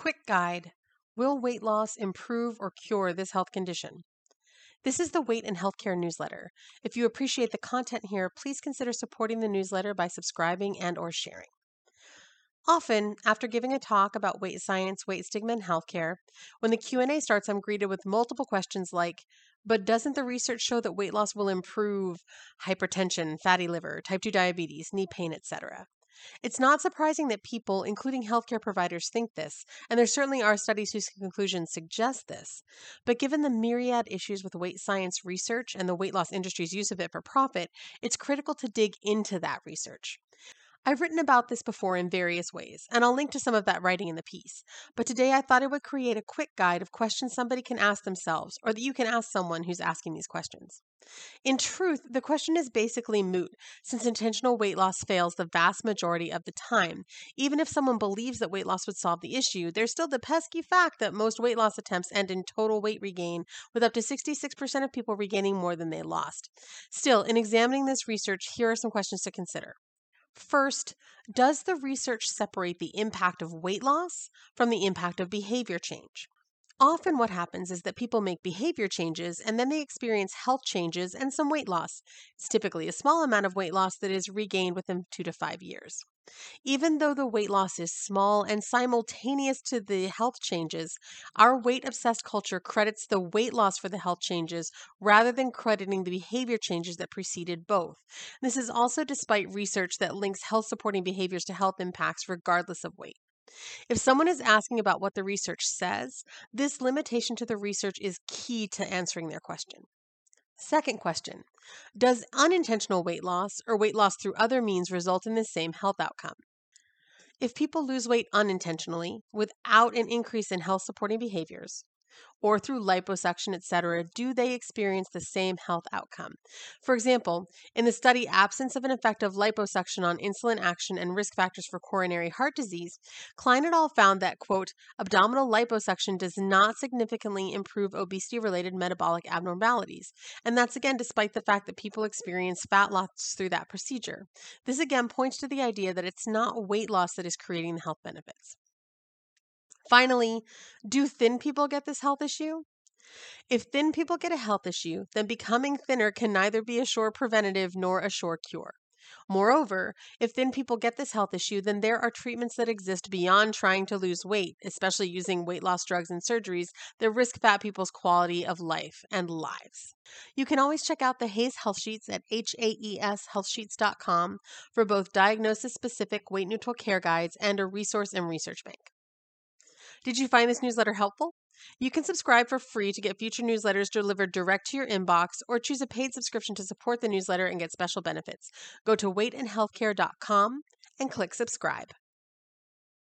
Quick Guide Will weight loss improve or cure this health condition? This is the Weight and Healthcare newsletter. If you appreciate the content here, please consider supporting the newsletter by subscribing and or sharing. Often, after giving a talk about weight science, weight stigma, and healthcare, when the Q&A starts, I'm greeted with multiple questions like, but doesn't the research show that weight loss will improve hypertension, fatty liver, type 2 diabetes, knee pain, etc.? It's not surprising that people, including healthcare providers, think this, and there certainly are studies whose conclusions suggest this. But given the myriad issues with weight science research and the weight loss industry's use of it for profit, it's critical to dig into that research. I've written about this before in various ways, and I'll link to some of that writing in the piece. But today I thought I would create a quick guide of questions somebody can ask themselves, or that you can ask someone who's asking these questions. In truth, the question is basically moot, since intentional weight loss fails the vast majority of the time. Even if someone believes that weight loss would solve the issue, there's still the pesky fact that most weight loss attempts end in total weight regain, with up to 66% of people regaining more than they lost. Still, in examining this research, here are some questions to consider. First, does the research separate the impact of weight loss from the impact of behavior change? Often, what happens is that people make behavior changes and then they experience health changes and some weight loss. It's typically a small amount of weight loss that is regained within two to five years. Even though the weight loss is small and simultaneous to the health changes, our weight obsessed culture credits the weight loss for the health changes rather than crediting the behavior changes that preceded both. This is also despite research that links health supporting behaviors to health impacts regardless of weight. If someone is asking about what the research says, this limitation to the research is key to answering their question. Second question Does unintentional weight loss or weight loss through other means result in the same health outcome? If people lose weight unintentionally without an increase in health supporting behaviors, or through liposuction, etc., do they experience the same health outcome? For example, in the study Absence of an Effect of Liposuction on Insulin Action and Risk Factors for Coronary Heart Disease, Klein et al. found that, quote, abdominal liposuction does not significantly improve obesity related metabolic abnormalities. And that's again despite the fact that people experience fat loss through that procedure. This again points to the idea that it's not weight loss that is creating the health benefits. Finally, do thin people get this health issue? If thin people get a health issue, then becoming thinner can neither be a sure preventative nor a sure cure. Moreover, if thin people get this health issue, then there are treatments that exist beyond trying to lose weight, especially using weight loss drugs and surgeries that risk fat people's quality of life and lives. You can always check out the HAES Health Sheets at haeshealthsheets.com for both diagnosis specific weight neutral care guides and a resource and research bank. Did you find this newsletter helpful? You can subscribe for free to get future newsletters delivered direct to your inbox or choose a paid subscription to support the newsletter and get special benefits. Go to weightandhealthcare.com and click subscribe.